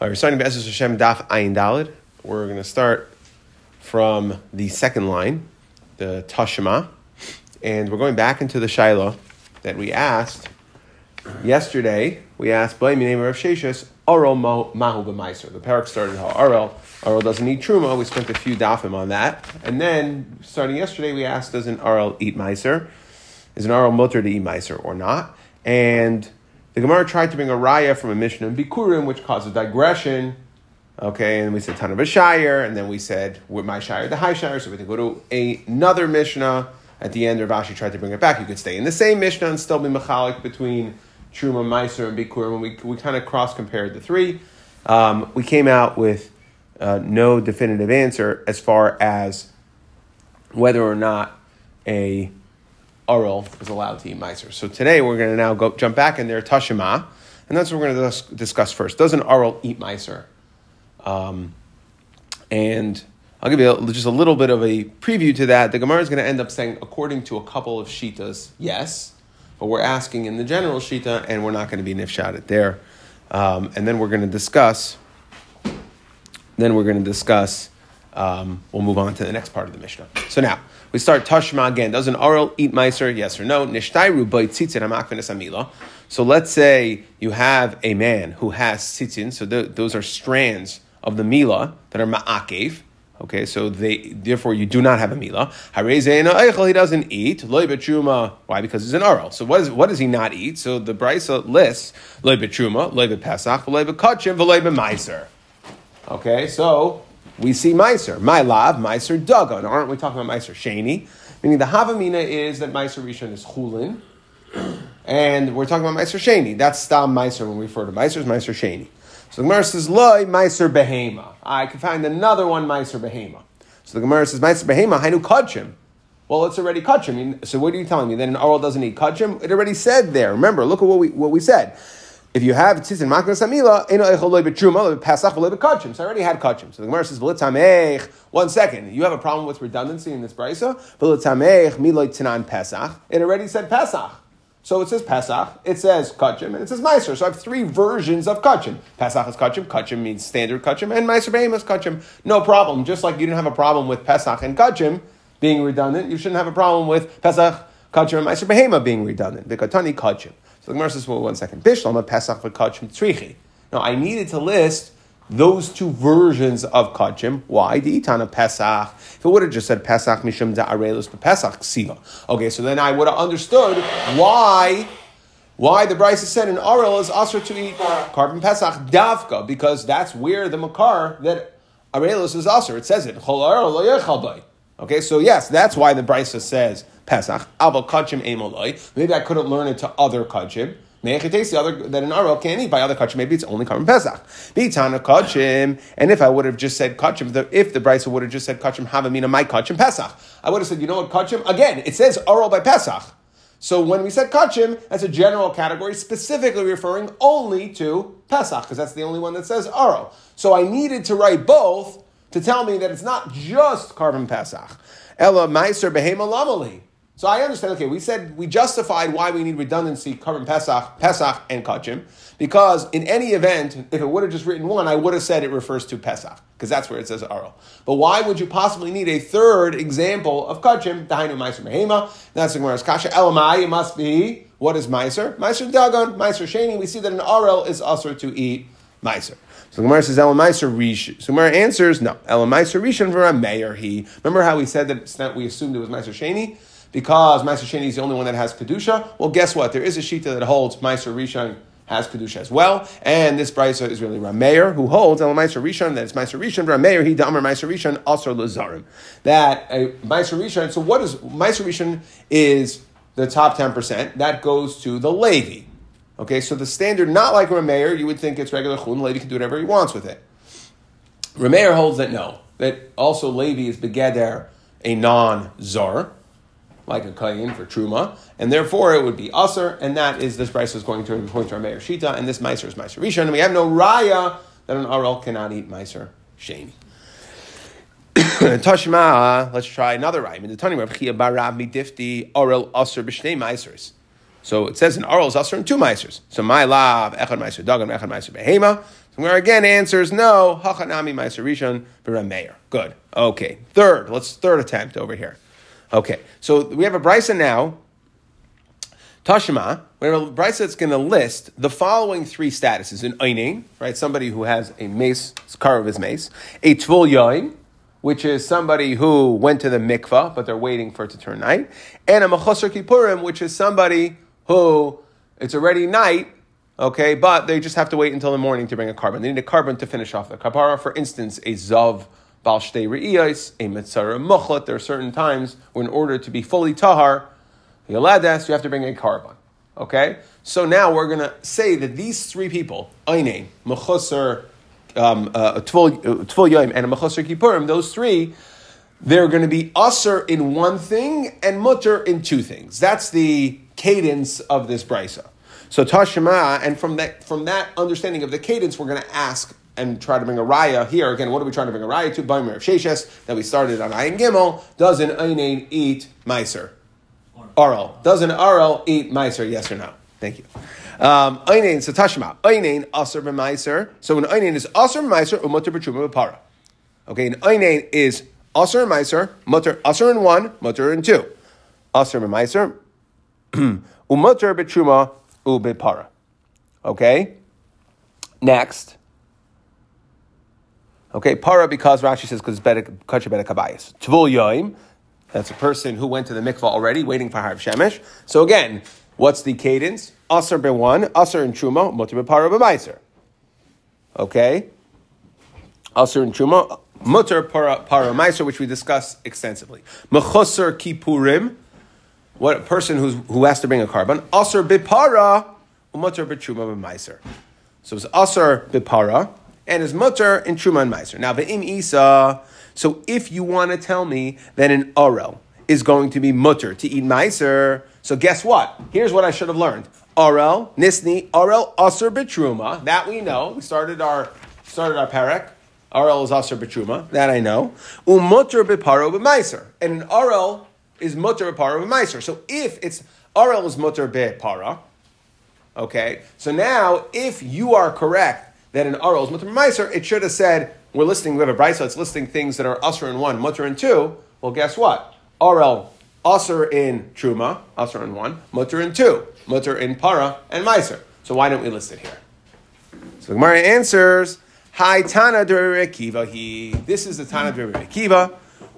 All right, we're starting Hashem Daf Ayin Dalid. We're going to start from the second line, the Tashima, and we're going back into the Shiloh that we asked yesterday. We asked, by the name of Sheshus, Arel Mahu B'Maiser. The parak started how Arel, Arel doesn't eat Truma. We spent a few dafim on that. And then, starting yesterday, we asked, does an Arel eat Meiser? Is an Arel mutter to eat Meiser or not? And the Gemara tried to bring a raya from a Mishnah in Bikurim, which caused a digression. Okay, and we said ton of a shire, and then we said with my shire the high shire, so we had to go to another Mishnah. At the end, Rav Ashi tried to bring it back. You could stay in the same Mishnah and still be machalik between Truma, Meiser, and Bikurim. We, we kind of cross compared the three. Um, we came out with uh, no definitive answer as far as whether or not a Arel is allowed to eat Meiser. So today we're going to now go jump back in there, Tashima, and that's what we're going to discuss first. Does an Arel eat Meiser? Um, and I'll give you just a little bit of a preview to that. The Gemara is going to end up saying, according to a couple of Shitas, yes, but we're asking in the general Shita, and we're not going to be nifshadet there. Um, and then we're going to discuss, then we're going to discuss, um, we'll move on to the next part of the Mishnah. So now, we start Tashma again. Does an Arel eat Meiser? Yes or no? Nishtairu by tzitzin hamakvenis amila. So let's say you have a man who has tzitzin, so th- those are strands of the mila that are ma'akev. Okay, so they therefore you do not have a mila. He doesn't eat. Why? Because he's an arel. So what is what does he not eat? So the brisa lists loy betruma, loy pesach, loy bekachim, loy meiser. Okay, so we see Meiser. My lav, Meiser Dagon. Aren't we talking about Meiser Shani? Meaning the Havamina is that Meiser Rishon is Chulin. And we're talking about Meiser Shani. That's Stam Meiser when we refer to Meiser, Meiser Shani. So the Gemara says, Loi Meiser Behema. I can find another one, Meiser Behema. So the Gemara says, Meiser Behema, Hainu Kachim. Well, it's already kachim. So what are you telling me? That an oral doesn't eat kachim? It already said there. Remember, look at what we, what we said if you have tzitzin maknas amila, eno echoloi betruma, pesach v'loi bekachim. So I already had kachim. So the Gemara says, v'litamech, one second, you have a problem with redundancy in this brisa? V'litamech miloi tinan pesach. It already said pesach. So it says Pesach, it says Kachim, and it says Meiser. So I have three versions of Kachim. Pesach is Kachim, Kachim means standard Kachim, and Meiser Behem is Kachim. No problem. Just like you didn't have a problem with Pesach and Kachim being redundant, you shouldn't have a problem with Pesach, Kachim, and Meiser Behema being redundant. The Katani Kachim. So the Gemara says, well, one second. Bishlama Pesach v'Kachim Tzrichi. Now, I needed to list those two versions of Kachim. Why? The Itana Pesach. If it would have just said Pesach Mishum Da'arelus Pesach Ksiva. Okay, so then I would have understood why why the Bryce said in Arel is usher to eat korban Pesach Davka, because that's where the Makar that Arelus is usher. It says it. Okay, so yes, that's why the Bryce says Pesach. Maybe I couldn't learn it to other kachim. Maybe I taste the other that an arrow can't eat by other kachim. Maybe it's only korban pesach. Bitana kachim. And if I would have just said kachim, if the brisa would have just said kachim havamina my kachim pesach, I would have said, you know what kachim? Again, it says arrow by pesach. So when we said kachim, that's a general category, specifically referring only to pesach, because that's the only one that says arrow. So I needed to write both to tell me that it's not just korban pesach. Ella meiser behema lamali. So I understand. Okay, we said we justified why we need redundancy covering Pesach, Pesach, and Kachim because in any event, if it would have just written one, I would have said it refers to Pesach because that's where it says Arel. But why would you possibly need a third example of Kachim? Dainu Meiser Mehema. That's the Gemara's kasha. Elamai. It must be what is Meiser? Meiser Dagon. Meiser Sheni. We see that an Arel is also to eat Meiser. So Gemara says Elamaiser Rish. So Gemara answers no. Elamaiser Rishon V'Ra Meir He. Remember how we said that we assumed it was Meiser Sheni because Meiser Sheni is the only one that has Kedusha. Well, guess what? There is a Shita that holds Meiser Rishon has Kedusha as well. And this Brisa is really Rameir, who holds El Meiser Rishon, that it's Meiser Rishon, Rameir, he Damar Meiser Rishon, also Lazarim. That a Meiser Rishon, so what is, Meiser Rishon is the top 10%, that goes to the Levi. Okay, so the standard, not like Rameir, you would think it's regular Chun, Levi can do whatever he wants with it. Rameir holds that no, that also Levi is Begeder, a non-Zar, like a kayin for truma, and therefore it would be aser, and that is this price is going to point to Meir shita, and this meiser is meiser rishon, and we have no raya that an arel cannot eat meiser sheni. Tashma, let's try another rhyme. In the Tani Rav Chia Barav Midifti Orel Aser B'Shnei Meisers. So it says in Arel is Asr and two Meisers. So my lav, Echad Meiser Dagan, Echad Meiser Behema. So where again answers no, Hachanami Meiser Rishon, Meir. Good. Okay. Third, let's third attempt over here. Okay. So we have a Bryson now. Tashima, we have a Bryson that's going to list the following three statuses. An Einin, right? Somebody who has a mace, car of his mace. A Tvul Yoim, which is somebody who went to the mikvah, but they're waiting for it to turn night. And a Mechosar Kippurim, which is somebody who it's already night, okay, but they just have to wait until the morning to bring a korban. They need a korban to finish off the kapara. For instance, a zav bal shtei re'iyos, a mitzara muchlat. There are certain times when, in order to be fully tahar, yaladas, you have to bring a korban. Okay, so now we're to say that these three people, Einain, Mechusar, um, uh, Tvul Yoim, and Mechusar Kippurim, those three, they're going to be usher in one thing and mutter in two things. That's the cadence of this brisa. So Tashima, and from that from that understanding of the cadence, we're going to ask and try to bring a raya here. Again, what are we trying to bring a raya to? Baimer of Sheshes that we started on Ayin Gimel. Does an Einain eat Meiser? Aral. Does an Aral eat Meiser? Yes or no? Thank you. Um, Einain, so Tashima. Einain, Aser b'Meiser. So an Einain is Aser b'Meiser, Umutter b'Truma b'Para. Okay, an Einain is Aser and Meiser, Mutter, Aser in one, Mutter in two. Aser b'Meiser, Umutter b'Truma u'b'Para. Okay? Next. Okay, para because Rashi says because it's kacha better kabayis. Tvul yoim, that's a person who went to the mikvah already, waiting for Harv Shemesh. So again, what's the cadence? Aser be one, aser in truma, mutter para b'maiser. Okay, aser in truma, mutter para para meiser, which we discussed extensively. Mechosar kipurim, what a person who's, who has to bring a korban. Aser bipara, mutter b'truma b'maiser. So it's aser bipara and is mutter in Truma and Meiser. Now, Ve'im Isa, so if you want to tell me that an Arel is going to be mutter to eat Meiser, so guess what? Here's what I should have learned. Arel, Nisni, Arel, Aser Betruma, that we know. We started our started our parak. Arel is Aser Betruma, that I know. Umutter Beparo B'Meiser. And an Arel is mutter Beparo meiser. So if it's Arel is mutter Bepara, okay, so now if you are correct that in Arel is Mutter Meiser, it should have said, we're listing, we have a brisa, it's listing things that are Usr in one, Mutter in two. Well, guess what? Arel, Usr in Truma, Usr in one, Mutter in two, Mutter in Para, and Meiser. So why don't we list it here? So the Gemara answers, Hi Tana Akiva. He. This is the Tana Akiva.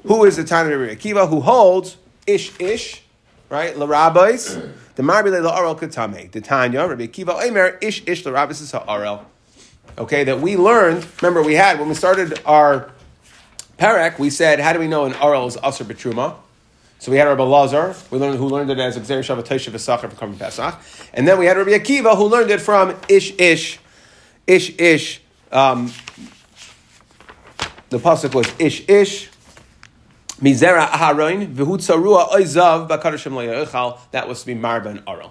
Who is the Tana Akiva? Who holds ish ish, right? Larabais. The Marbile la Arel Katame. The Tanya Rabbi Akiva Omer ish ish Larabais is Arel okay, that we learned, remember we had, when we started our Perek, we said, how do we know an Arel is Asr Betruma? So we had Rabbi Lazar, we learned, who learned it as Xer Shabbat Toshav V'Sachar from coming Pesach. And then we had Rabbi Akiva, who learned it from Ish Ish, Ish Ish. Um, the pasuk was Ish Ish, Mizera Aharon, Tzarua That was to be Marba and Arel.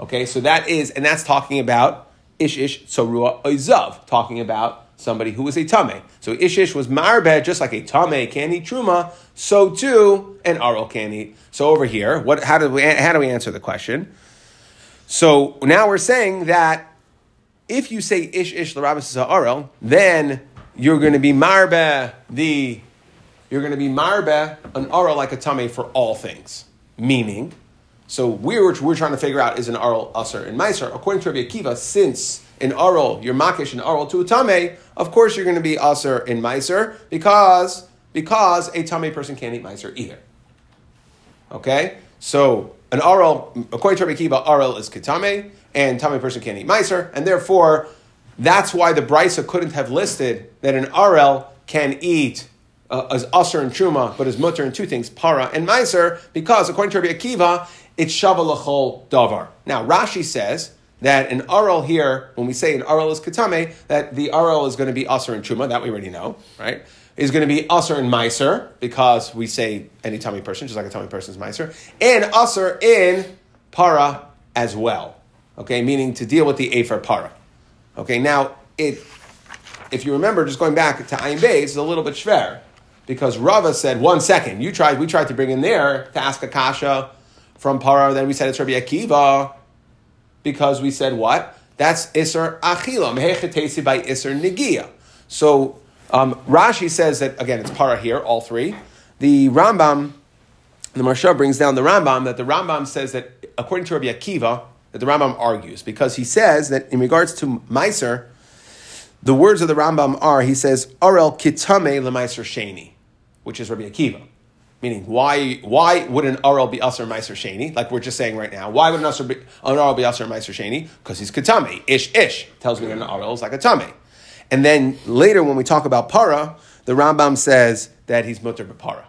Okay, so that is, and that's talking about Ish Ish Tzorua Oizav, talking about somebody who was a Tame. So Ish Ish was Marbeh, just like a Tame can eat Truma, so too an Arel can eat. So over here, what, how, do we, how do we answer the question? So now we're saying that if you say Ish Ish Larabas Arel, then you're going to be Marbeh the you're going to be marbe an aral like a tame for all things. Meaning, so we're, we're trying to figure out is an aral usher in Meiser. According to Rabbi Akiva, since in aral, you're makish in aral to a of course you're going to be usher in Meiser because, because a tame person can't eat Meiser either. Okay? So an aral, according to Rabbi Akiva, aral is kitame, and tame person can't eat Meiser, and therefore that's why the Brisa couldn't have listed that an aral can eat uh, as usher and truma, but as mutter in two things, para and meiser, because according to Rabbi Akiva, it's shavalachol davar. Now Rashi says that an aral here, when we say an aral is katame, that the aral is going to be usher and truma. That we already know, right? Is going to be usher and meiser because we say any tummy person, just like a tummy person is meiser, and usher in para as well. Okay, meaning to deal with the afer para. Okay, now it. If you remember, just going back to Ayin Beis, it's a little bit schwer because Rava said, one second, you tried, we tried to bring in there to ask a kasha from Para, then we said it's Rabbi Akiva, because we said what? That's Isser Achila. Mehechetesi by Isser Negia. So um, Rashi says that, again, it's para here, all three. The Rambam, the Maharsha brings down the Rambam, that the Rambam says that, according to Rabbi Akiva, that the Rambam argues, because he says that in regards to Meiser, the words of the Rambam are, he says, Arel kitame lemeiser sheni, which is Rabbi Akiva. Meaning, why, why would an Arel be Aser Meiser Sheni? Like we're just saying right now. Why would an, Asr be, an be Aser Meiser Sheni? Because he's Katame. Ish, ish. Tells me that an Arel is like a Tame. And then later, when we talk about Para, the Rambam says that he's Mutter B'Para.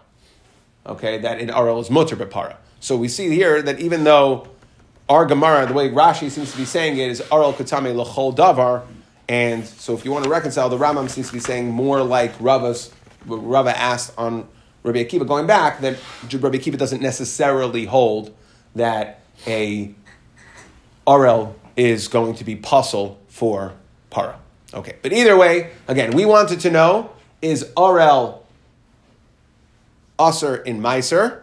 Okay, that in Arel is Mutter B'Para. So we see here that even though our Gemara, the way Rashi seems to be saying it, is Arel Katame L'chol Davar, and so if you want to reconcile, the Rambam seems to be saying more like Rava's, Rava asked on Rabbi Akiva, going back, that Rabbi Akiva doesn't necessarily hold that a Arel is going to be puzzle for para. Okay, but either way, again, we wanted to know is Arel usher in Meiser?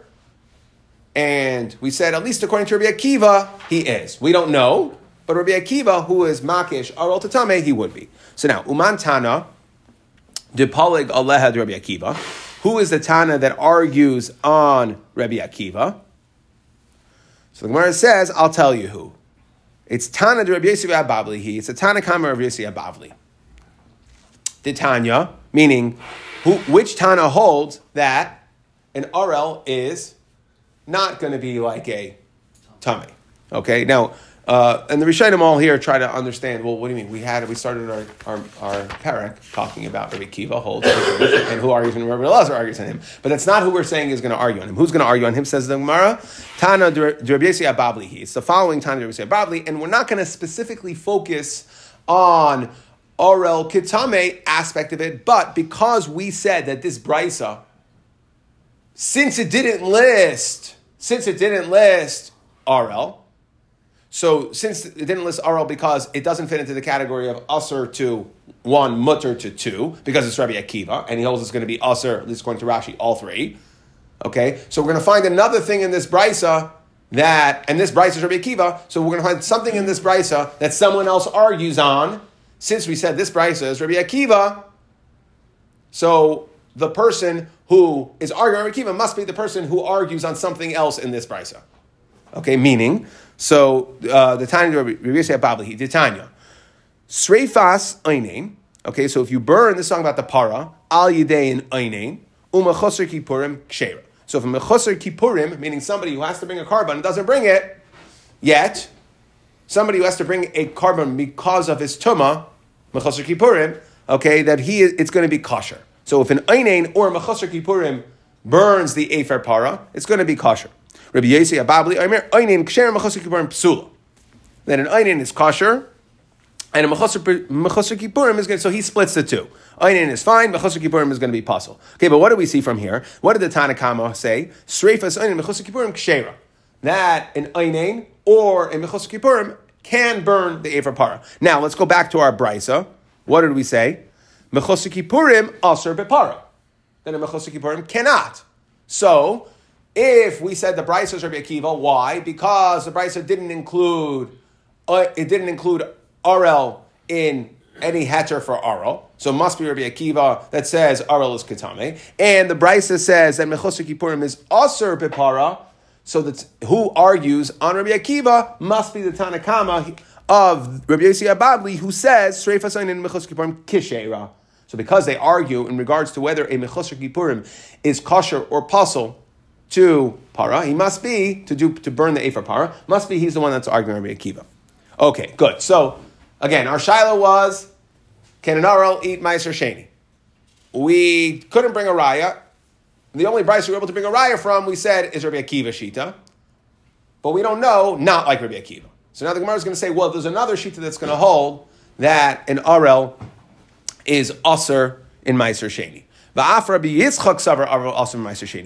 And we said, at least according to Rabbi Akiva, he is. We don't know, but Rabbi Akiva, who is Makish, Arel Tatame, he would be. So now, Umantana, Depalig Aleha Rabbi Akiva. Who is the Tana that argues on Rabbi Akiva? So the Gemara says, I'll tell you who. It's Tana de Rabbi Yosef Abavli. It's a Tana Kama of Yosef Abavli. The Tanya, meaning who, which Tana holds that an Arel is not going to be like a tummy. Okay, now uh, and the Rishonim all here try to understand. Well, what do you mean? We had we started our our, our parak talking about Rabbi Kiva holds and who argues and Rabbi Elazar argues on him. But that's not who we're saying is going to argue on him. Who's going to argue on him? Says the Gemara. Tana Rabbi Ababli. It's the following Tana Rabbi Ababli, and we're not going to specifically focus on Orel Kitame aspect of it, but because we said that this brisa, since it didn't list, since it didn't list Orel so since it didn't list Aral because it doesn't fit into the category of Usr to one, Mutter to two, because it's Rabbi Akiva, and he holds it's going to be Usr, at least according to Rashi, all three. Okay, so we're going to find another thing in this brisa that, and this brisa is Rabbi Akiva, so we're going to find something in this brisa that someone else argues on. Since we said this brisa is Rabbi Akiva, so the person who is arguing Rabbi Akiva must be the person who argues on something else in this brisa. Okay, meaning so uh, the Tanya Rabbi Yosef Babli, the Tanya, Sreifas Einain. Okay, so if you burn the song about the para, Al Yidein Einain, Umachoser Kippurim Kshera. So if a Mechoser Kippurim, meaning somebody who has to bring a korban doesn't bring it yet, somebody who has to bring a korban because of his tuma, Mechoser Kippurim, okay, that he it's going to be kosher. So if an Einain or Mechoser Kippurim burns the Afer para, it's going to be kosher. Rabbi Yossi Ababli Omer Einin Ksher Psula. Then an Einin is kosher, and a Mechosar Kippurim is going. So he splits the two. Einin is fine. Mechosar Kippurim is going to be puzzle. Okay, but what do we see from here? What did the Tanakama say? Sreifas Einin Mechosar Kippurim Kshera. That an Einin or a Mechosar can burn the Ephra Para. Now let's go back to our brisa. What did we say? Mechosar Kippurim Aser Bepara. Then a Mechosar cannot. So if we said the Brisa is Rabbi Akiva, why? Because the Brisa didn't include uh, it didn't include Arel in any heter for Arel. So it must be Rabbi Akiva that says Arel is Katame. And the Brisa says that Mechosar Kippurim is Aser Bipara. So that who argues on Rabbi Akiva must be the Tanakama of Rabbi Yossi Ababli who says Sreifas in Mechosar Kippurim Kishera. So because they argue in regards to whether a Mechosar Kippurim is kosher or puzzle, to para, he must be to do to burn the Ephah para. Must be he's the one that's arguing Rabbi Akiva. Okay, good. So again, our shiloh was can an Aral eat Meiser Sheni? We couldn't bring a raya. The only Bryce we were able to bring a raya from, we said, is Rabbi Akiva Shita. But we don't know, not like Rabbi Akiva. So now the Gemara is going to say, well, there's another Shita that's going to hold that an Arel is Usr in Meiser Sheni.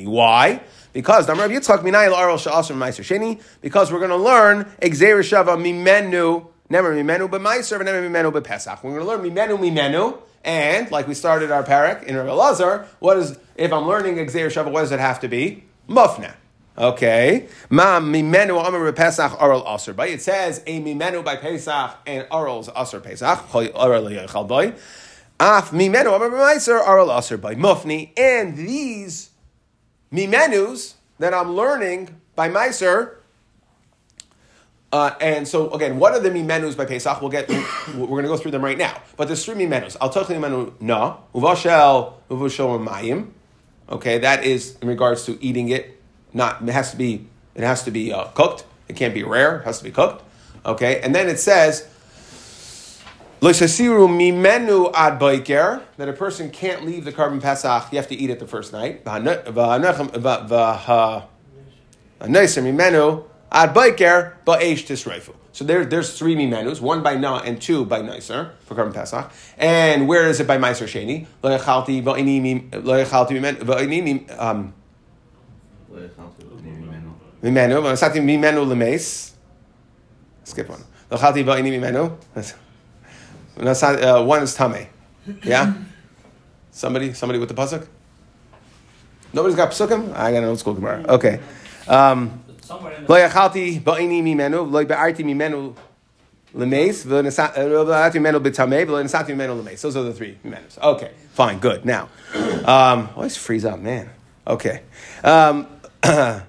Why? Because Damar Yitzchak Minayil Aral Sha'asr Meiser Sheni, because we're going to learn Exer Shava Mimenu, never Mimenu B'Meiser, and never Mimenu B'Pesach. We're going to learn Mimenu Mimenu, and like we started our parak in Rabbi Lazar, what is, if I'm learning Exer what does it have to be? Mufna. Okay. Ma mimenu amar Pesach oral aser by. It says a mimenu by Pesach and oral's aser Pesach. Af mimenu amar oral aser by mufni. And these mimenus that I'm learning by Meiser. Uh, and so again, what are the mimenus by Pesach? We'll get. We're going to go through them right now. But there's three mimenus. Al tochli mimenu na uvashel uvushel mayim. Okay, that is in regards to eating it not it has to be it has to be uh, cooked. It can't be rare. It has to be cooked. Okay, and then it says Loisasiru mimenu ad boiker, that a person can't leave the korban pasach, you have to eat it the first night. mimenu ad boiker, ba'esh tisreifu. So there, there's three mimenus, one by na and two by nicer for korban pasach. And where is it by meiser sheni? Loyachalti ba'ini um mimenu. Skip one. One is tame. Yeah? Somebody, somebody with the pasuk? Nobody's got pasukim? I got an old school Gemara. Okay. Um, lo yachalti ba'ini mimenu, lo ba'arti mimenu lemes, v'lo nasati mimenu b'tameh, v'lo nasati mimenu lemes. Those are the three mimenus. Okay, fine, good. Now, um, always freeze up, man. Okay. Um, okay,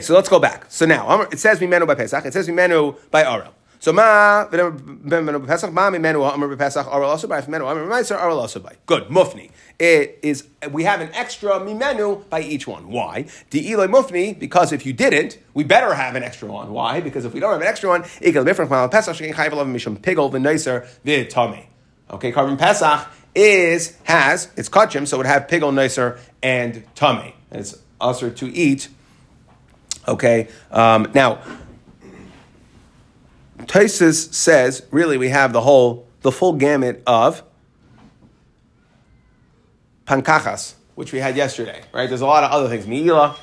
so let's go back. So now it says mimenu by Pesach. It says mimenu by Arel. So ma Pesach ma mimenu amar Pesach Arel also by mimenu amar Meiser Arel also by. Good mufni. It is we have an extra mimenu by each one. Why? The Eloi mufni because if you didn't, we better have an extra one. Why? Because if we don't have an extra one, ikel different from Pesach shekin chayv alav mishum pigol v'neiser v'tami. Okay, korban Pesach is has it's kachim, so it would have pigol nicer and tummy. It's usher to eat. Okay, um, now Taisus says really we have the whole the full gamut of pankachas, which we had yesterday. Right? There's a lot of other things. Miila,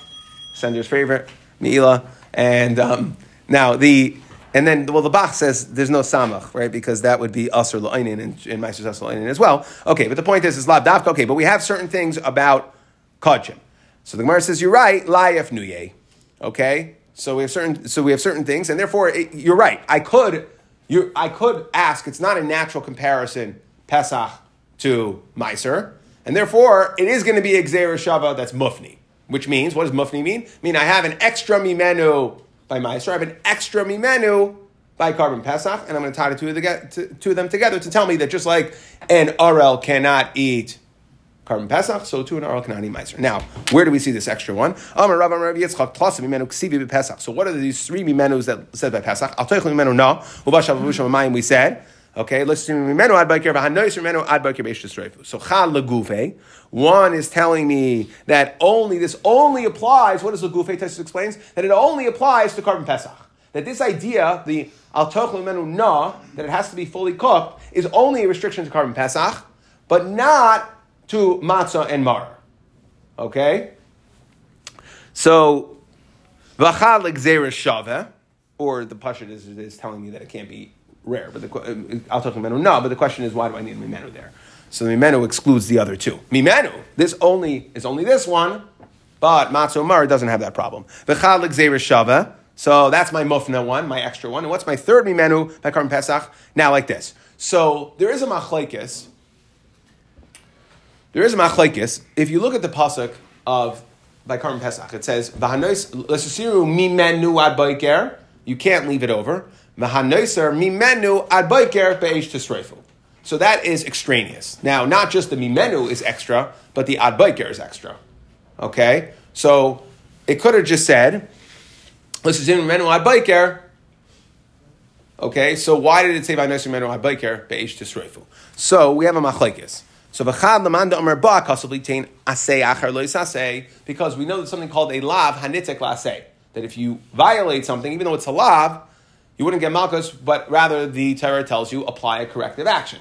Sender's favorite, Miila, and um, now the and then, well, the Bach says there's no samach, right? Because that would be usr la'inin and, and meister la'inin as well. Okay, but the point is, it's lav davka. Okay, but we have certain things about kachim. So the Gemara says you're right, layef nuye. Okay, so we have certain, so we have certain things, and therefore it, you're right. I could, you, I could ask. It's not a natural comparison, Pesach to Meiser, and therefore it is going to be a Shava that's mufni. Which means, what does mufni mean? I mean I have an extra mimenu by Meiser. I have an extra mimenu by korban Pesach, and I'm going to tie the two of, the, two of them together to tell me that just like an Arel cannot eat korban Pesach, so too an cannot eat Meiser. Now, where do we see this extra one? So what are these three mimenus that said by Pesach? No. We said Okay, let's b'eish So. One is telling me that only this only applies. What does legufe test explains? That it only applies to korban pesach. That this idea, the al mimenu na, that it has to be fully cooked, is only a restriction to korban pesach, but not to matzah and mar. Okay. So v'chal shave, or the pashut is, is telling me that it can't be rare. But the uh, I'll talk to mimenu no. But the question is, why do I need mimenu there? So the mimenu excludes the other two. Mimenu, this only is only this one, but matzo mar doesn't have that problem. V'chalik shava. So that's my mufna one, my extra one. And what's my third mimenu by Karm Pesach? Now like this. So there is a machlekes. There is a machlekes. If you look at the pasuk of by Karm Pesach, it says v'hanois lesasiru mimenu ad boiker. You can't leave it over mimenu ad be'esh So that is extraneous. Now, not just the mimenu is extra, but the ad is extra. Okay? So it could have just said, in mimenu ad baiker. Okay, so why did it say v'hanoiser mimenu ad baiker be'esh tisreifu? So we have a machlekes. So v'chad lamanda omer ba kasavli tain asay achar lois asay because we know that something called a lav hanitek lasay that if you violate something, even though it's a lav, you wouldn't get malchus, but rather the Torah tells you apply a corrective action.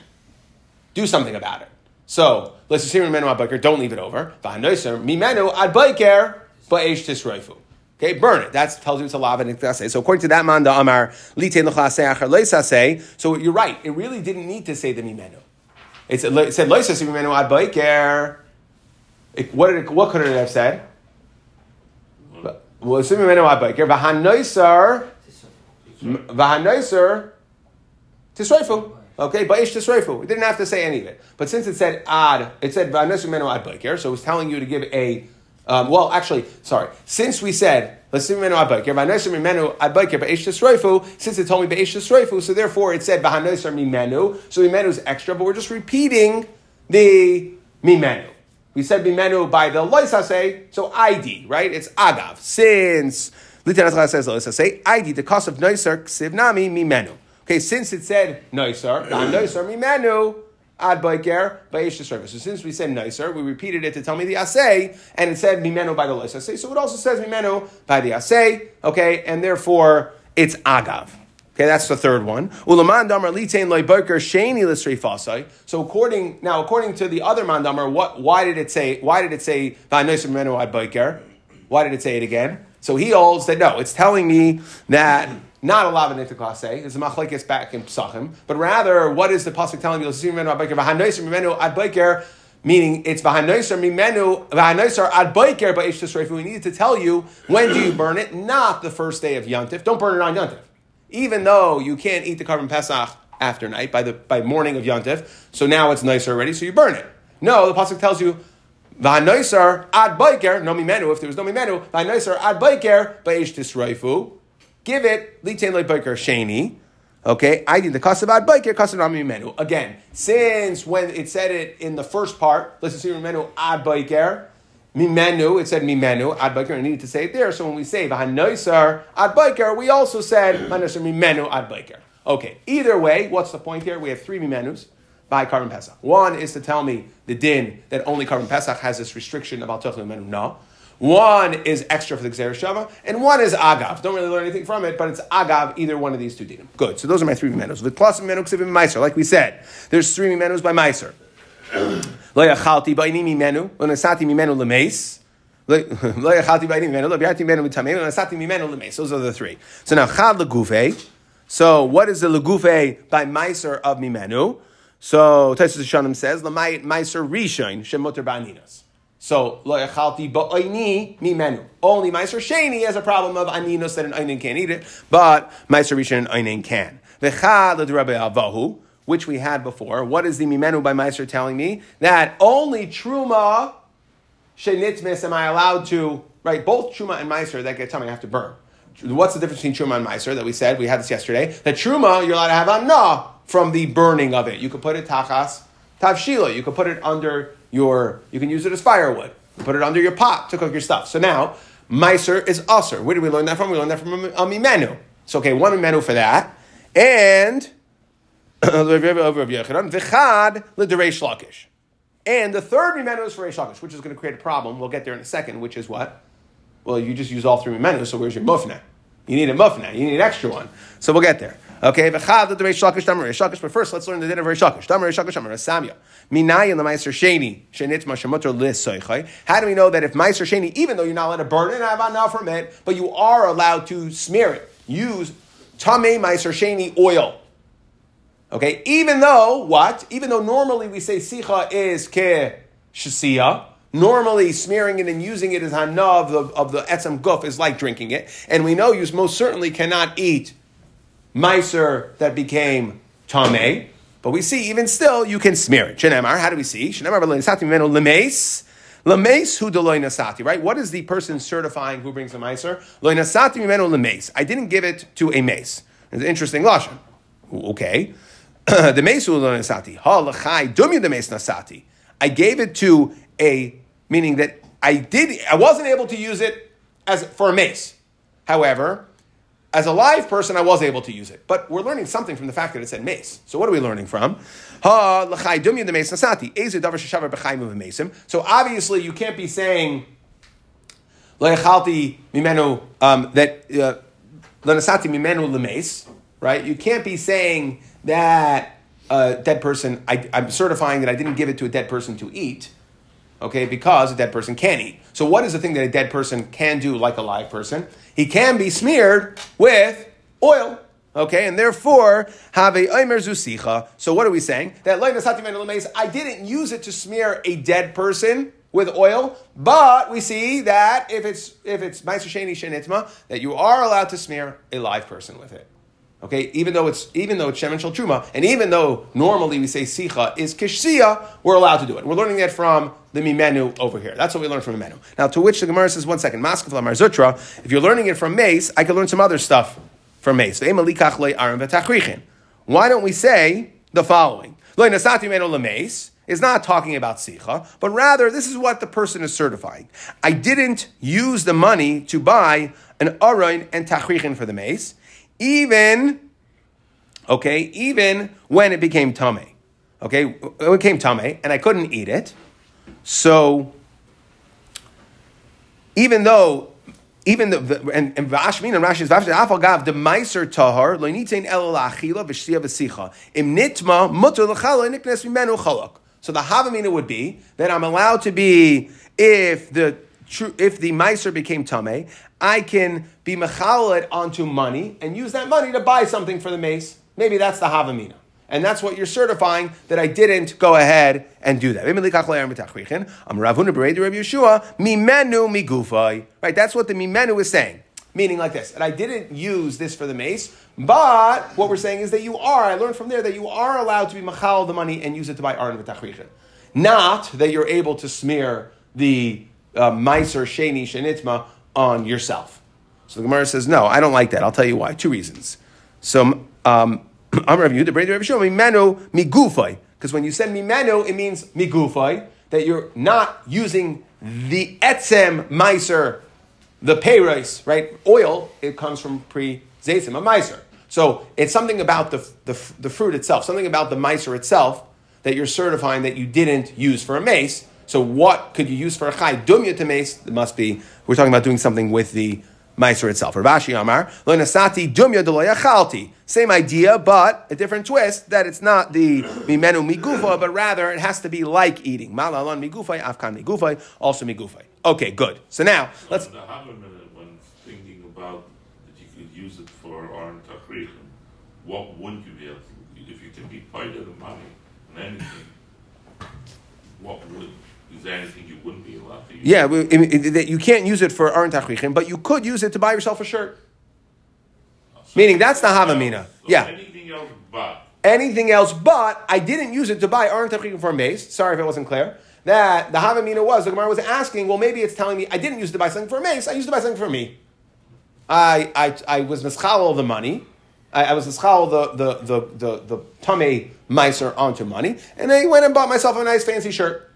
Do something about it. So let's assume mimenu ad biker, don't leave it over. Mimenu ad biker ba'esh tisreifu. Okay, burn it. That tells you it's a lav and So according to that man, the amar litein So you're right. It really didn't need to say the mimenu. It said loisase mimenu ad biker. What did it, what could it have said? Well, assuming menu ad biker. V'hanoisar, v'hanoisar, tisreifu. Okay, ba'ish tisreifu. We didn't have to say any of it. But since it said ad, it said v'hanoisar menu ad biker, so it was telling you to give a, um, well, actually, sorry. Since we said, since it told me tisreifu, so therefore it said v'hanoisar mimenu, so mimenu is extra, but we're just repeating the mimenu. We said bimenu by the loisase, so ID, right? It's agav. Since Lieutenant says loisase, ID, the cost of noiser ksivnami mimenu. Okay, since it said noiser, noiser mimenu, ad boiker by service. So since we said noiser, we repeated it to tell me the assay, and it said mimenu by the loisase. So it also says mimenu by the assay, okay, and therefore it's agav. Okay, that's the third one. So according now, according to the other mandamar, what why did it say why did it say Why did it say it again? So he holds that no, it's telling me that not a lavan klase, it's a machlekes back in psachim, but rather what is the pasuk telling me? Meaning it's v'hanoiser mimenu v'hanoiser ad boiker ba'ishtas We needed to tell you when do you burn it, not the first day of Yantif. Don't burn it on Yantif even though you can't eat the korban pesach after night by the by morning of Yontif, so now it's nicer already, so you burn it. No, the pasuk tells you v'hanoiser ad biker no mimenu. If there was no mimenu, v'hanoiser ad biker baish tisraifu. Give it litain le biker sheni. Okay, I did the kasav ad biker kasav mimenu. Again, since when it said it in the first part, let's assume mimenu ad biker. Mimenu, it said mimenu, ad biker, I needed to say it there. So when we say v'hanoisar ad biker, we also said v'hanoisar mimenu ad biker. Okay, either way, what's the point here? We have three mimenus by korban pesach. One is to tell me the din that only korban pesach has this restriction about tochel mimenu. No. One is extra for the Xer Shava, and one is Agav. Don't really learn anything from it, but it's Agav, either one of these two dinim. Good. So those are my three menos. The plus meno ksivim meiser, like we said. There's three menos by meiser. Lo by ba'ini mimenu, lo nasati mimenu lemeis. Lo yachalti ba'ini mimenu, lo bi'ati mimenu mitamei, lo nasati mimenu lemeis. Those are the three. So now chad legufe. So what is the legufe by meiser of mimenu? So Tesis Shanam says, Lamayit meiser rishon shemoter baninas. So lo yachalti ba'oini mimenu. Only meiser sheni has a problem of aninos that an einin can't eat it, but meiser rishon an einin can. V'chad avahu which we had before. What is the Mimenu by Meister telling me? That only Truma Shenitmis am I allowed to, right? Both Truma and Meister that get tummy I have to burn. What's the difference between Truma and Meiser that we said? We had this yesterday. That Truma, you're allowed to have anah from the burning of it. You could put it tachas, tavshila. You could put it under your, you can use it as firewood. Put it under your pot to cook your stuff. So now, Meiser is usr. Where did we learn that from? We learned that from a, Mimenu. Um, so okay, one Mimenu for that. And and the third mimenu is for Reish which is going to create a problem. We'll get there in a second, which is what? Well, you just use all three mimenu, so where's your mufna? You need a mufna. You need an extra one. So we'll get there. Okay, v'chad the Reish Lakish, Damar Reish Lakish. But first, let's learn the din of Reish Lakish. Damar Reish Lakish, Damar Samya. Minayin the Meiser Sheni Shenitma Shemutter Lisoichai. How do we know that if Meiser Sheni, even though you're not allowed to burn it, have enough from it, but you are allowed to smear it, use Tamei Meiser Sheni oil Okay, even though what? Even though normally we say sicha is ke shasiya, normally smearing it and using it as hana of the of the etzem guf is like drinking it, and we know you most certainly cannot eat meiser that became tame. But we see even still you can smear it. Shenemar, how do we see? Shenemar lemes. Lemes hu deloy nasati, right? What is the person certifying who brings the meiser? Loy nasati lemes. I didn't give it to a mace. It's an interesting lashon. Okay. the mesu nasati. Ha lachai dumya the mes nasati. I gave it to a meaning that I did. I wasn't able to use it as for a mace. However, as a live person, I was able to use it. But we're learning something from the fact that it said mace. So what are we learning from? Ha. So obviously, you can't be saying um, that uh. Right? You can't be saying that a dead person, I, I'm certifying that I didn't give it to a dead person to eat, okay, because a dead person can eat. So, what is the thing that a dead person can do like a live person? He can be smeared with oil. Okay, and therefore have a omer zusicha. So what are we saying? That I didn't use it to smear a dead person with oil, but we see that if it's if it's Meiser Sheni Shenitma, that you are allowed to smear a live person with it. Okay, even though it's even though it's Shemen Shal Truma, and even though normally we say Sicha is Kishsia, we're allowed to do it. We're learning that from the Mimenu over here. That's what we learned from Mimenu. Now, to which the Gemara says, one second, Maskav Lamar Zutra, if you're learning it from Mace, I can learn some other stuff from Mace. Why don't we say the following? is not talking about sicha, but rather this is what the person is certifying. I didn't use the money to buy an arain and tachrichin for the mace, even, okay, even when it became tame. Okay, it became tame, and I couldn't eat it. So, even though even the, the and, and Vashmin and Rashi Vashmin Afal Gav the Meiser Tahar lo nitain el la'achila v'shtia v'sicha im nitma mutter l'chala niknes mimenu chalak. So the Havamina would be that I'm allowed to be if the if the Meiser became Tame, I can be Mechalet onto money and use that money to buy something for the mace. Maybe that's the Havamina. And that's what you're certifying that I didn't go ahead and do that. Right, that's what the mimenu is saying. Meaning like this, and I didn't use this for the mace, but what we're saying is that you are, I learned from there that you are allowed to be machal the money and use it to buy aron v'tachrichin. Not that you're able to smear the uh, meiser sheni shenitma on yourself. So the Gemara says, no, I don't like that. I'll tell you why. Two reasons. So, um, Amar Rav Yehuda, Brady Rav Shimon, mimenu migufay. Because when you send mimenu, it means migufay, that you're not using the etzem meiser, the pay rice, right? Oil, it comes from pre zaytim, a meiser. So it's something about the, the, the fruit itself, something about the meiser itself that you're certifying that you didn't use for a mace. So what could you use for a chai dumya to mace? It must be, we're talking about doing something with the Meiser itself. Rav Ashi Amar, Lo Nasati Dumya Deloyachalti. Same idea, but a different twist that it's not the Mimenu Migufa, but rather it has to be like eating. Malalon Migufay, Afkan Migufay, also Migufay. Okay, good. So now, let's. The when thinking about that you could use it for Aron Tachrichin, what wouldn't you be able to, if you can be part of the money and anything, what would is there anything you wouldn't be allowed to use? Yeah, that you can't use it for Tachrichim, but you could use it to buy yourself a shirt. So Meaning that's the Havamina. So yeah. Anything else but. Anything else but I didn't use it to buy Tachrichim for a mace. Sorry if it wasn't clear. That the Havamina was, the Gemara was asking, well, maybe it's telling me I didn't use it to buy something for a mace, I used it to buy something for me. I, I, I was mischal the money. I, I was mischal the, the, the, the, the tame miser onto money, and I went and bought myself a nice fancy shirt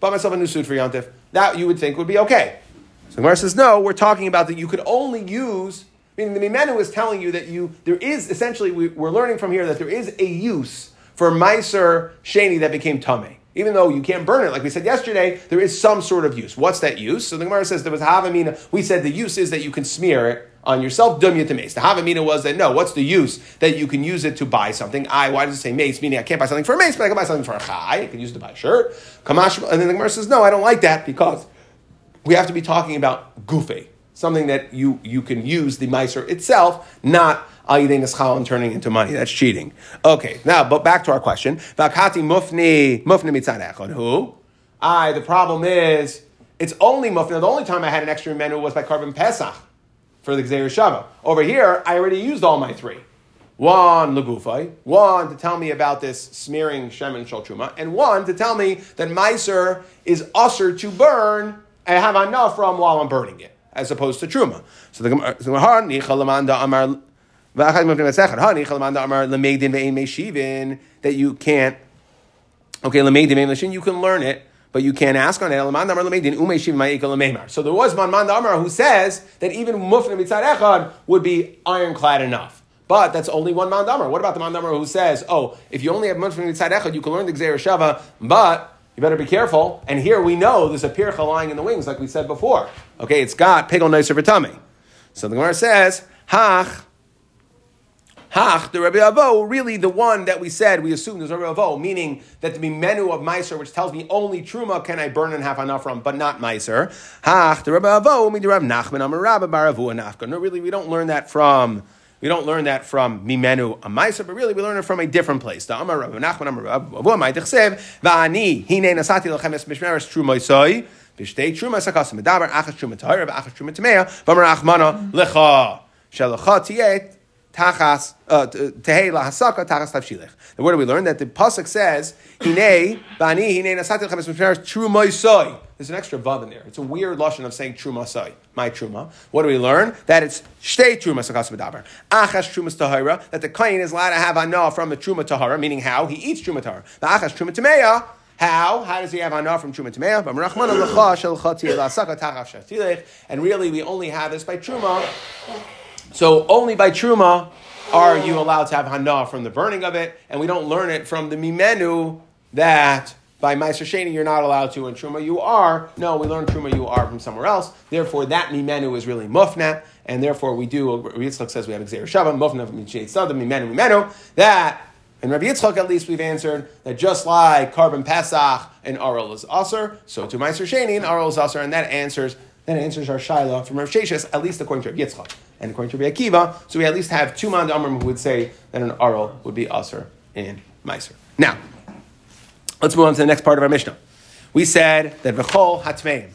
bought myself a new suit for Yontif. That you would think would be okay. So Gemara says, no, we're talking about that you could only use, meaning the Mimenu is telling you that you, there is, essentially, we, are learning from here that there is a use for Meiser Shani that became Tame. Even though you can't burn it, like we said yesterday, there is some sort of use. What's that use? So the Gemara says there was Havamina. We said the use is that you can smear it on yourself, dumya to mace. The Havamina was that no, what's the use that you can use it to buy something? I, why does it say mace? Meaning I can't buy something for a mace, but I can buy something for a chai. I can use it to buy a shirt. Kamash, and then the Gemara says, no, I don't like that because we have to be talking about gufe, something that you, you can use the miser itself, not ayidin eschal and turning into money. That's cheating. Okay, now, but back to our question. Vakati mufni, mufni mitzad Who? I, the problem is, it's only mufni. The only time I had an extra menu was by korban pesach for the Gzeir Shava. Over here, I already used all my three. One legufay, one to tell me about this smearing shemen shal and one to tell me that meiser is usher to burn and have enough from while I'm burning it, as opposed to truma. So the uh, Gemara, that you can't. Okay, you can learn it but you can't ask on it. So there was Man Amar who says that even Mufna Mitzad Echad would be ironclad enough. But that's only one Man Amar. What about the Man Amar who says, oh, if you only have Mufna Mitzad Echad, you can learn the Gzeir Shava, but you better be careful. And here we know there's a pircha lying in the wings, like we said before. Okay, it's got pigel nicer tummy. So the Gemara says, Hach Hach, the Rabbi Avo, really the one that we said, we assume is Rabbi Avo, meaning that the menu of Meiser, which tells me only Truma can I burn and have enough from, but not Meiser. Hach, the Rabbi Avo, me the Rav Nachman, Amar Rabbi Baravu and Nafka. No, really, we don't learn that from We don't learn that from Mimenu Amaisa, but really we learn it from a different place. The Rav Nachman Tachas uh, Tehei Lahasaka Tachas Tavshilech. The word we learn that the pasuk says Hine bani Hine Nasati Lachem Es Mishmeres Tru Moisoi. There's an extra vav in there. It's a weird lashon of saying truma sai, my truma. What do we learn? That it's shtei truma sakas medaber. Achas truma tahira. That the kain is allowed to have anah from the truma tahara, meaning how he eats truma tahara. The achas truma tameya. How? How does he have anah from truma tameya? And really, we only have this by truma. So only by truma are you allowed to have hana from the burning of it, and we don't learn it from the mimenu that by Meiser Sheni, you're not allowed to, and Truma you are. No, we learn Truma you are from somewhere else. Therefore, that Mimenu is really Mufna, and therefore we do, Yitzchak says we have Xer Shabbat, Mufna from Michet Sada, Mimenu, Mimenu, that, and Rabbi Yitzchak at least we've answered that just like Korban Pesach and Arel is Aser, so to Meiser Sheni and Arel is Aser, and that answers that answers our Shaila from Rav Sheshes, at least according to Rabbi Yitzchak. And according to Rabbi Akiva, so we at least have two man who would say that an Arel would be Aser in Meiser. Now, let's move on to the next part of our Mishnah. We said that v'chol hatmeim,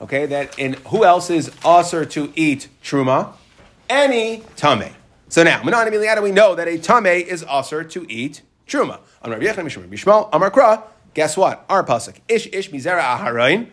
okay, that in who else is aser to eat truma? Any tame. So now, Manan we know that a tame is aser to eat truma. On Amar Yechon Mishmar Bishmal Amar Kra. Guess what? Our pasuk ish ish mizera aharain.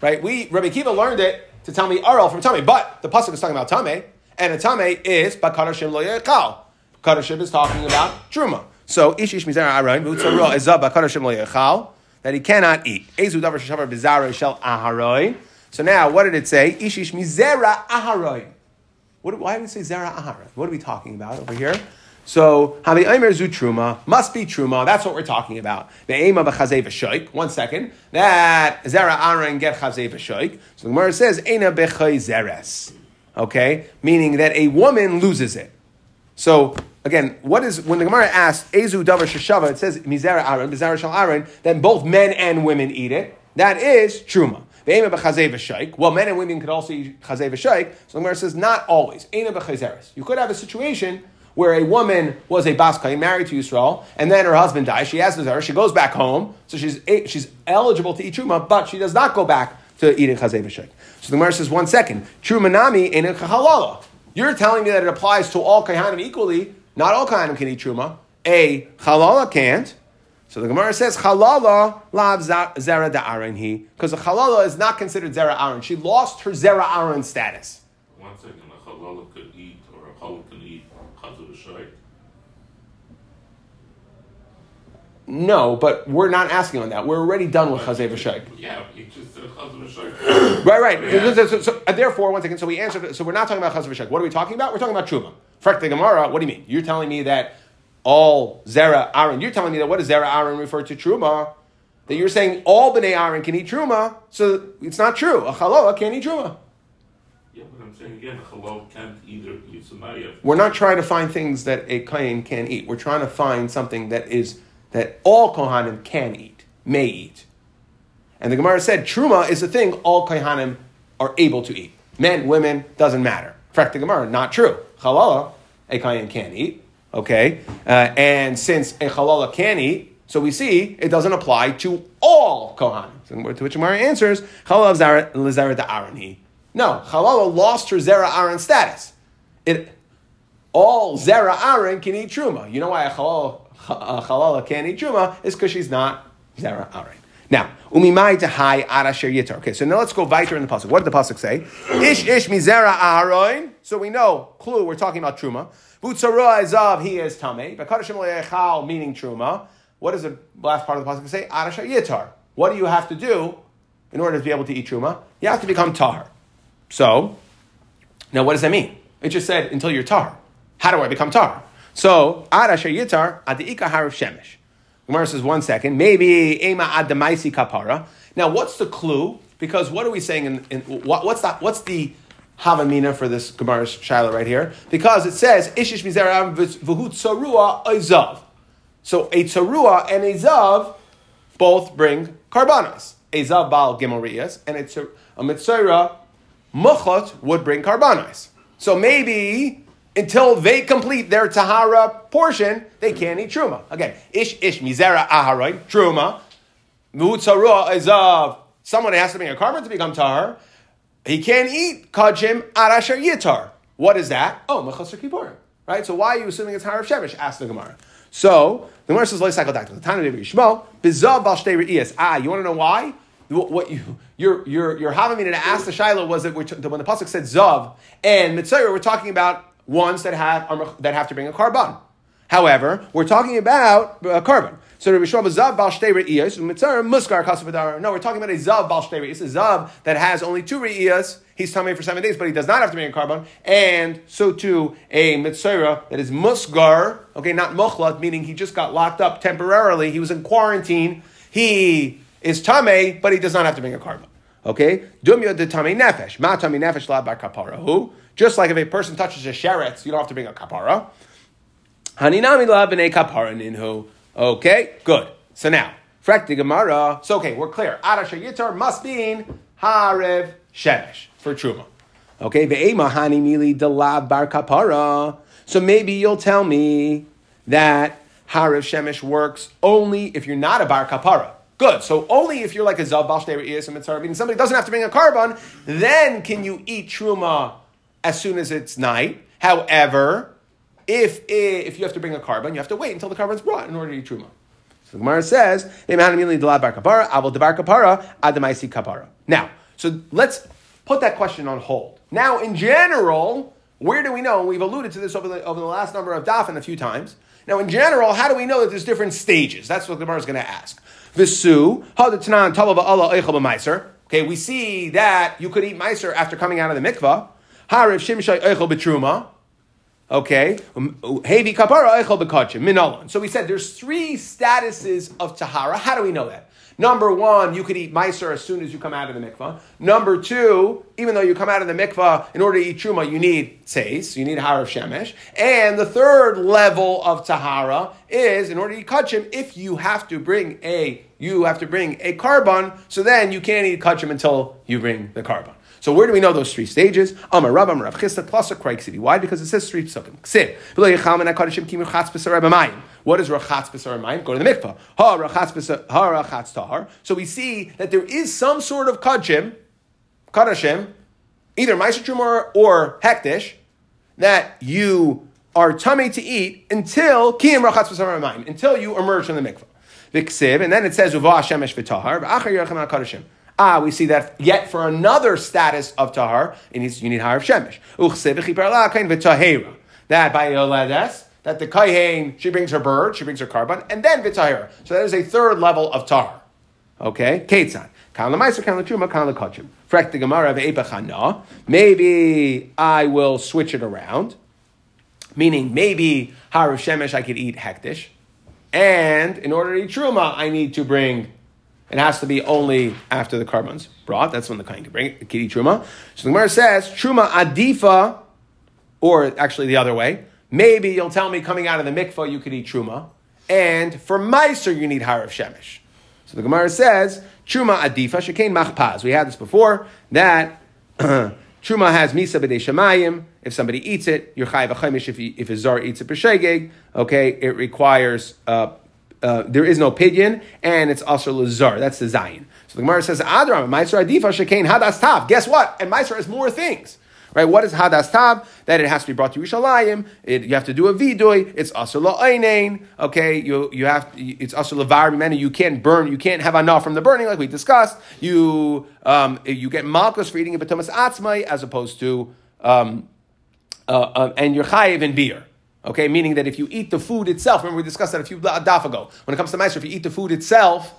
Right? We Rabbi Kiva learned it to tell me arel from tame, but the pasuk is talking about tame, and a tame is bakadashim lo yechal. Kadashim is talking about truma. So ish ish mizera aharain v'utzarua ezab bakadashim lo yechal that he cannot eat. Ezu davar sheshavar bizarre shel aharoin. So now, what did it say? Ishish mizera aharoin. What, why do we say zera aharoin? What are we talking about over here? So, Havi Aimer Zu Truma must be Truma. That's what we're talking about. The aim of a Chazei V'shoik. One second. That Zera Aaron get Chazei V'shoik. So the Gemara says, Eina Bechai Zeres. Okay? Meaning that a woman loses it. So, again, what is when the Gemara asks Ezu Davar Sheshava, it says Mizera Aaron, Mizera Shal Aaron, then both men and women eat it. That is truma. Well, men and women could also eat chazay v'shaik. So the Gemara says not always. You could have a situation where a woman was a baskai married to Yisrael, and then her husband dies. She has her. She goes back home, so she's she's eligible to eat truma, but she does not go back to eating chazay v'shaik. So the Gemara says one second. Truma nami in a halala. You're telling me that it applies to all kaihanim equally. Not all kaihanim can eat truma. A halala can't. So the Gemara says halala lav zera da'aron he because a halala is not considered zera aron. She lost her zera aron status. One second, a halala could eat or a halal can eat chazav No, but we're not asking on that. We're already done with chazay. Yeah, he just said. Right, right. So, so, so, so, uh, therefore, one second. So we answered. So we're not talking about chazay. What are we talking about? We're talking about truma. Frak the Gemara. What do you mean? You're telling me that all zera Aaron. You're telling me that what does zera Aaron refer to truma? That you're saying all bnei Aaron can eat truma. So it's not true. A chaloa can't eat truma. Yeah, but I'm saying again, a halal can't either. We're not trying to find things that a kohen can eat. We're trying to find something that is that all kohanim can eat, may eat. And the Gemara said truma is a thing all kohanim are able to eat. Men, women, doesn't matter. Fact, the Gemara, not true. Halala, a kohen can eat. Okay, uh, and since a halala can eat, so we see it doesn't apply to all kohanim. To which Gemara answers, halal zera da he. No, halala lost her zera Aaron status. It all zera Aaron can eat truma. You know why a halal a Uh, halala can't eat truma is because she's not zera All right. Now, umimai tahai arasher yitar. Okay, so now let's go weiter in the pasuk. What did the pasuk say? Ish ish mizera Aaron. So we know, clue, we're talking about truma. Vutzara ezav, he is tame. Bakadashim le'echal, meaning truma. What does the last part of the pasuk say? Arasher yitar. What do you have to do in order to be able to eat truma? You have to become tahar. So, now what does that mean? It just said until you're tahar. How do I become tahar? So, arasher yitar adika harav shemesh. Gemara says, one second, maybe ema adamaisi kapara. Now, what's the clue? Because what are we saying? In, in what, what's that? What's the havamina for this Gemara's shiloh right here? Because it says ishish mizerav v'hu tzarua oizav. So a tzarua and a zav both bring karbanas. A zav bal gemorias and a, a mitzera muchot would bring karbanas. So maybe until they complete their tahara portion, they can't eat truma. Again, ish ish mizera aharoid truma. Mutzarua is of someone has to bring a korban to become tahar. He can't eat kachim arasher yitar. What is that? Oh, mechasar kippurim. Right. So why are you assuming it's harav shemesh? Ask the Gemara. So the Gemara says, "Let's cycle to the of Yishmael." Bizav bal Ah, you want to know why? What you you're you're you're having me to ask the Shiloh was it when the pasuk said zav and mitzvah we're talking about ones that have that have to bring a korban. However, we're talking about a korban. So Rabbi Shmuel zav bal shtei re'iyas u'mitzar muskar kasavadar. No, we're talking about a zav bal shtei re'iyas. A zav that has only two re'iyas. He's tummy for seven days, but he does not have to bring a korban. And so too a mitzara that is musgar. Okay, not muchlat, meaning he just got locked up temporarily. He was in quarantine. He is tame, but he does not have to bring a korban. Okay, dumya de tame nefesh. Ma tame nefesh la. Who? Just like if a person touches a sheretz, you don't have to bring a kapara. Haninami la b'nei kapara ninhu. Okay, good. So now, frekti gemara. So okay, we're clear. Arasha yitar must mean harev shemesh for truma. Okay, ve'ema hani mili delav bar kapara. So maybe you'll tell me that harev shemesh works only if you're not a bar kapara. Good. So only if you're like a zav bal meaning somebody doesn't have to bring a korban, then can you eat truma as soon as it's night. However, if if you have to bring a korban, you have to wait until the korban's brought in order to eat truma. So the Gemara says, Now, so let's put that question on hold. Now, in general, where do we know? We've alluded to this over the, over the last number of dafin a few times. Now, in general, how do we know that there's different stages? That's what the Gemara is going to ask. Visu, Okay, we see that you could eat meiser after coming out of the mikvah. Hariv shimshai eichel betruma. Okay, um, hevi kapara eichel bekachim minolon. So we said there's three statuses of tahara. How do we know that? Number one, you could eat meiser as soon as you come out of the mikvah. Number two, even though you come out of the mikvah, in order to eat truma, you need tzeis, you need harav shemesh. And the third level of tahara is, in order to eat kachim, if you have to bring a you have to bring a korban, so then you can't eat kachim until you bring the korban. So where do we know those three stages? Amar Rav, Amar Rav Chisda, plus a City. Why? Because it says three psukim. Ksiv. What is rachatz b'sar Go to the mikvah. Ha rachatz ha rachatz tahar. So we see that there is some sort of kachim, kadashim, either ma'aser or, hektish, that you are tummy to eat until kiyim rachatz b'sar until you emerge from the mikvah. V'ksiv, and then it says uvah shemesh v'tahar, v'achar yerachem kadashim. Ah, we see that yet for another status of tahar, you need, you need harav shemesh. That by yoledes, that the kaihen, she brings her bird, she brings her korban, and then v'tahira. So that is a third level of tahar. Okay, ketzan. Ve'epachana. Maybe I will switch it around. Meaning, maybe harav shemesh I could eat hektish. And in order to eat truma, I need to bring it has to be only after the korban's brought. That's when the kain can bring it, kitty truma. So the Gemara says truma adifa, or actually the other way. Maybe you'll tell me coming out of the mikvah you could eat truma, and for meiser you need harav shemesh. So the Gemara says truma adifa shekain machpaz. We had this before that. Truma has misa b'dei shemayim. If somebody eats it, you're chayiv if, if a zar eats it b'shegeg, okay, it requires uh, uh, there is no pidyon, and it's also lazar. That's the zayin. So the Gemara says, Adram, Meiser Adifa Shekain Hadas Tav. Guess what? And Meiser has more things. Right? What is Hadas Tav? That it has to be brought to Yerushalayim. It, you have to do a vidoy. It's also la'ainain. Okay, you you have it's also lavar many. You can't burn. You can't have enough from the burning, like we discussed. You um, you get malchus for eating a betomas atzmai as opposed to um, uh, uh, and chayiv in beer. Okay, meaning that if you eat the food itself, remember we discussed that a few daf ago. When it comes to meiser, if you eat the food itself,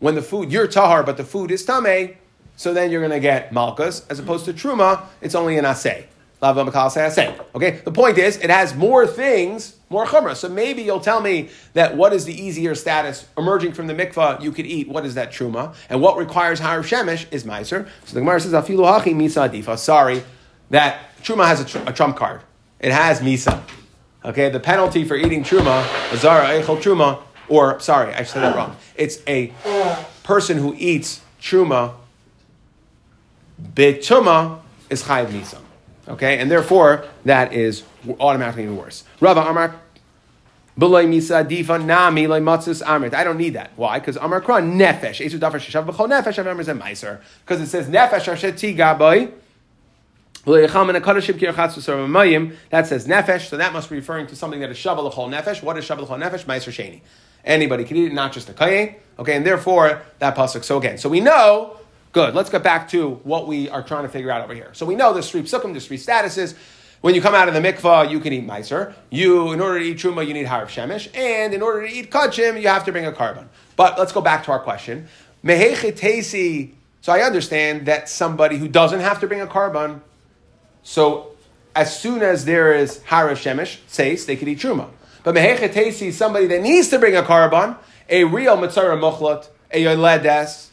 when the food you're tahar, but the food is tame, so then you're going to get malchus as opposed to truma. It's only an asay. Okay, the point is it has more things, more chumrah. So maybe you'll tell me that what is the easier status emerging from the mikvah you could eat? What is that truma? And what requires higher shemesh is meiser. So the Gemara says afilu hachi misa adifa. Sorry, that truma has a, tr- a trump card. It has misa. Okay, the penalty for eating truma, azara eichel truma, or sorry, I said that wrong. It's a person who eats truma betuma is chayiv nisam. Okay, and therefore that is automatically even worse. Rava Amar. I don't need that. Why? Because Amar Kran nefesh. Because it says nefesh. That says nefesh, so that must be referring to something that is shabbal l'chol nefesh. What is shabbal l'chol nefesh? Meiser sheni. Anybody can eat it, not just a kayin. Okay, and therefore that pasuk. So again, so we know. Good. Let's get back to what we are trying to figure out over here. So we know there's three psukim, there's three statuses. When you come out of the mikvah, you can eat meiser. You, in order to eat truma, you need harav shemesh, and in order to eat kachim, you have to bring a korban. But let's go back to our question. So I understand that somebody who doesn't have to bring a korban, so as soon as there is harav shemesh, says they could eat truma. But mehechetesi, somebody that needs to bring a korban, a real mitzvah muchlat, a yoledes,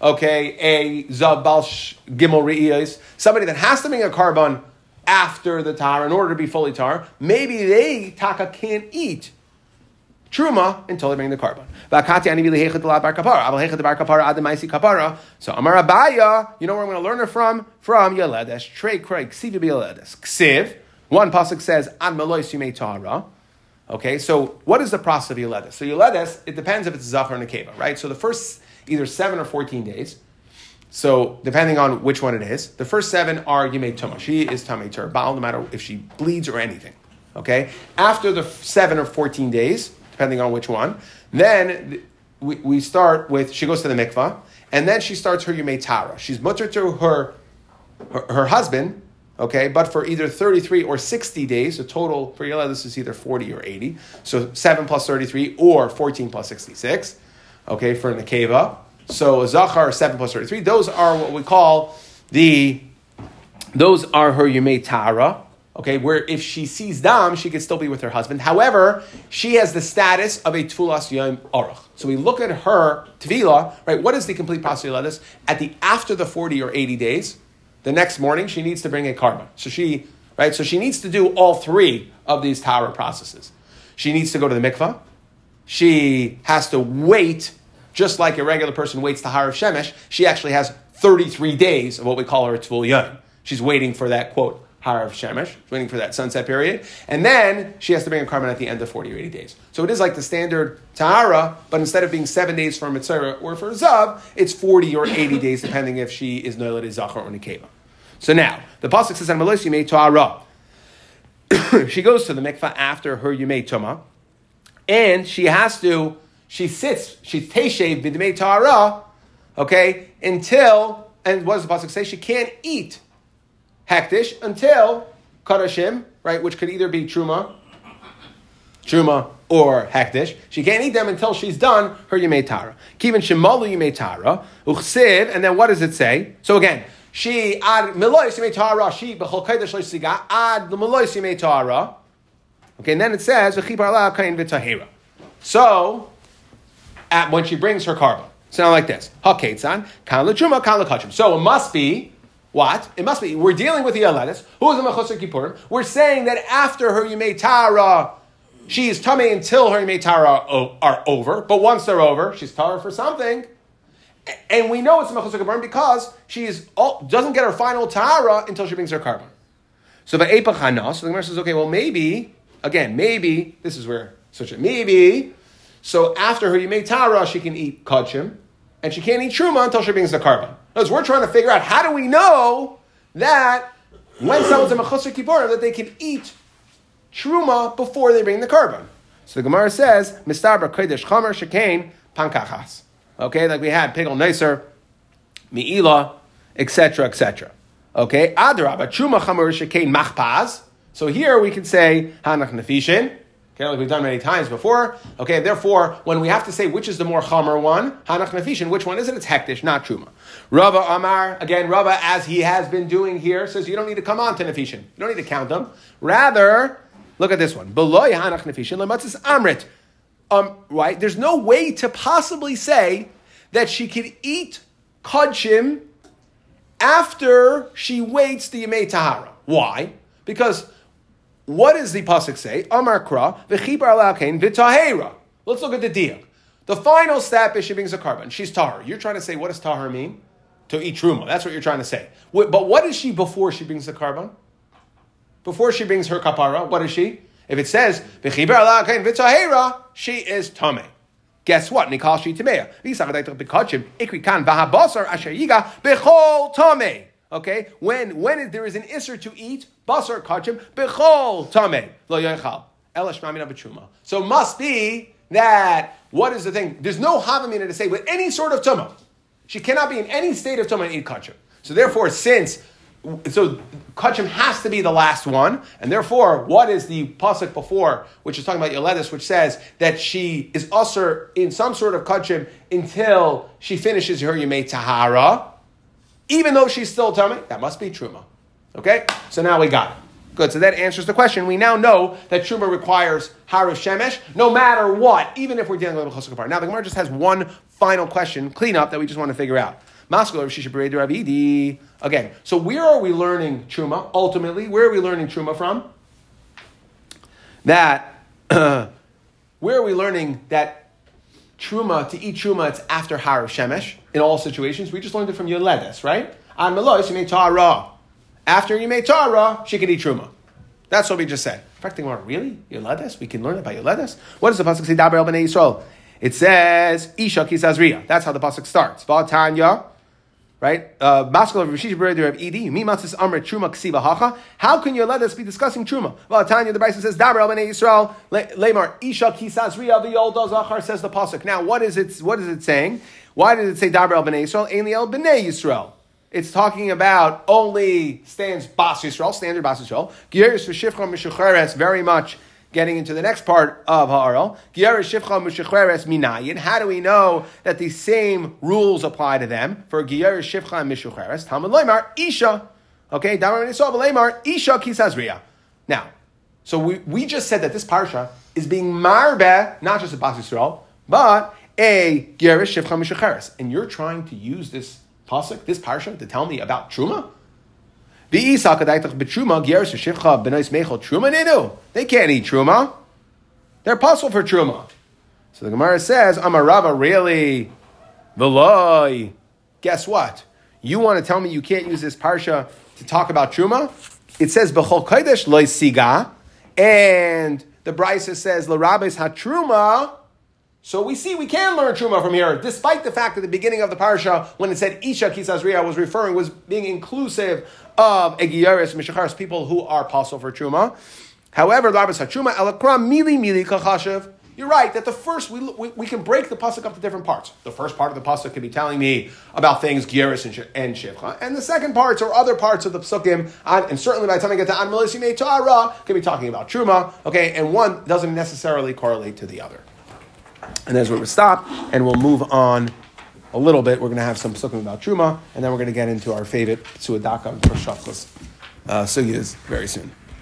okay, a zabal gimel re'iyos, somebody that has to bring a korban after the tar in order to be fully tar, maybe they taka can't eat truma until they bring the korban. So Amar Abaye, you know where I'm going to learn it from? From Yeledes, Trey Craig, Ksiv Yeledes. Ksiv, one pasuk says, Ad Melois Yumei Tahara. Okay, so what is the process of Yeledes? So Yeledes, it depends if it's Zafar and Akeva, right? So the first either seven or 14 days, so depending on which one it is, the first seven are Yimei Tuma. She is Tamei Tur, no matter if she bleeds or anything. Okay? After the seven or 14 days, depending on which one, then we, we start with, she goes to the mikvah, and then she starts her Yimei Tara. She's mutter to her, her, her, husband, okay, but for either 33 or 60 days, the total for Yela, this is either 40 or 80. So 7 plus 33 or 14 plus 66, okay, for the Nekeva. So Zachar seven plus thirty-three. Those are what we call the. Those are her yumei tara. Okay, where if she sees dam, she could still be with her husband. However, she has the status of a tfulas yom aruch. So we look at her tvila, right? What is the complete this? At the after the forty or eighty days, the next morning she needs to bring a korban. So she, right? So she needs to do all three of these tara processes. She needs to go to the mikvah. She has to wait just like a regular person waits to Harav Shemesh, she actually has 33 days of what we call her Tvul Yom. She's waiting for that quote, Harav Shemesh, waiting for that sunset period. And then she has to bring a korban at the end of 40 or 80 days. So it is like the standard Tahara, but instead of being seven days for a Mitzvah or for Zav, it's 40 or 80 days, depending if she is Noilat Zachar or Nikeva. So now, the Pasuk says, on Melos Yimei Tahara. she goes to the mikvah after her Yimei Tuma, and she has to she sits, she's teshev b'dmei Tahara, okay, until, and what does the Pasuk say? She can't eat hektish until kadashim, right, which could either be truma, truma, or hektish. She can't eat them until she's done her yemei tara. Kivin shemalu yemei tara, uchsiv, and then what does it say? So again, she ad melois yemei tara, she b'chol kaidash siga ad melois yemei tara. Okay, and then it says v'chibar kain v'tahira. So at when she brings her korban. Sound like this. Haketzan, kan lechuma, kan lekachim. So it must be what? It must be. We're dealing with the Alenis. Who is the Mechusar Kippurim? We're saying that after her Yumei Tara, she is tummy until her Yumei Tara are over. But once they're over, she's Tara for something. And we know it's the Mechusar Kippurim because she is, doesn't get her final Tara until she brings her korban. So the Epach so the Gemara says, okay, well maybe, again, maybe, this is where, such a maybe, so after her Yimei Tara, she can eat Kachim, and she can't eat Truma until she brings the korban. Because we're trying to figure out how do we know that when someone's a Mechusar Kippur, that they can eat Truma before they bring the korban. So the Gemara says, Mistabra Kodesh Chomer Shekain Pankachas. Okay, like we had Pigel Neser, Mi'ila, etc., etc. Okay, Adraba, Truma Chomer Shekain Machpaz. So here we can say Hanach Nefishin, Okay, like we've done many times before. Okay, therefore, when we have to say which is the more chamer one, hanach nefishin, which one is it? It's hektish, not truma. Rava Amar, again, Rava, as he has been doing here, says you don't need to come on to nefishin. You don't need to count them. Rather, look at this one. Beloy hanach nefishin lematzis amrit. Um, right? There's no way to possibly say that she could eat kodshim after she waits the Yemei Tahara. Why? Because what does the pasuk say? Amar kra v'chibar la'akein v'tahera. Let's look at the deal. The final step is she brings a korban. She's tahar. You're trying to say what does tahar mean? To eat truma. That's what you're trying to say. But what is she before she brings the korban? before she brings her kapara, what is she? If it says v'chiber ala kain v'tzahera, she is tame. Guess what? Nikal she tameya. Ikri kan v'habasar asher yiga b'chol tame. Okay, when when there is an isser to eat basar kachim b'chol tame lo yochal elash mamin So must be that what is the thing? There's no havamina to say with any sort of tumah. She cannot be in any state of tumah and eat kachim. So therefore, since so kachim has to be the last one, and therefore, what is the pasuk before, which is talking about Yoledis, which says that she is usher in some sort of kachim until she finishes her yemei tahara, even though she's still tummy. That must be truma. Okay, so now we got it. Good. So that answers the question. We now know that truma requires harif shemesh, no matter what, even if we're dealing with a chosuk Now the Gemara just has one final question, cleanup that we just want to figure out. Again, so where are we learning truma? Ultimately, where are we learning truma from? That where are we learning that truma to eat truma it's after har of shemesh in all situations? We just learned it from Yoledes, right? On melois you made tara. After you made tara, she could eat truma. That's what we just said. In fact, really Yoledes? We can learn about Yoledes. What does the pasuk say? Daber el bnei Yisrael. It says Isha kisazriya. That's how the pasuk starts. V'atanya right? Uh, Maskal of Rishish Bereder of Ed, Mimatzis Amrit Truma Ksiva. How can you let us be discussing Truma? Well, Tanya, the Bryson says, Dabar El Yisrael, Lemar, Isha the old Zachar says the Pasuk. Now, what is it, what is it saying? Why did it say Dabar Bnei Yisrael? Ainli El Bnei Yisrael. It's talking about only stands Bas Yisrael, standard Bas Yisrael. Girish for Shifcha Mishucheres, very much getting into the next part of Ha'aral, minayin. How do we know that the same rules apply to them for Giyar Shifcha and Mishucheres? Talmud Leimar, Isha. Okay, Damar Nisov Leimar, Isha Kisazriya. Now, so we, we just said that this parsha is being marbe, not just a Bas Yisrael, but a Gerish Shifcha Mishucheres. And you're trying to use this pasuk, this parsha, to tell me about Truma? They can't eat truma. They're puzzled for truma. So the Gemara says, Amarava, really? the Veloy. Guess what? You want to tell me you can't use this parsha to talk about truma? It says, B'chol kodesh loy siga. And the Brisa says, L'rabes ha-truma. So we see we can learn truma from here, despite the fact that the beginning of the parsha, when it said Isha Kisazriya, was referring, was being inclusive of Egiyaris Mishacharis, people who are apostle for truma. However, Labas HaTruma, Elakram, Mili Mili Kachashev. You're right that the first we, we, we, can break the pasuk up to different parts. The first part of the pasuk can be telling me about things Gieris and, and Shivcha, and the second parts or other parts of the psukim, and certainly by the time I get to An Melisi Torah, can be talking about truma. Okay, and one doesn't necessarily correlate to the other. And that's where we stop, and we'll move on a little bit. We're going to have some sukkim about Truma, and then we're going to get into our favorite Suadaka Shachos uh, sugyas very soon.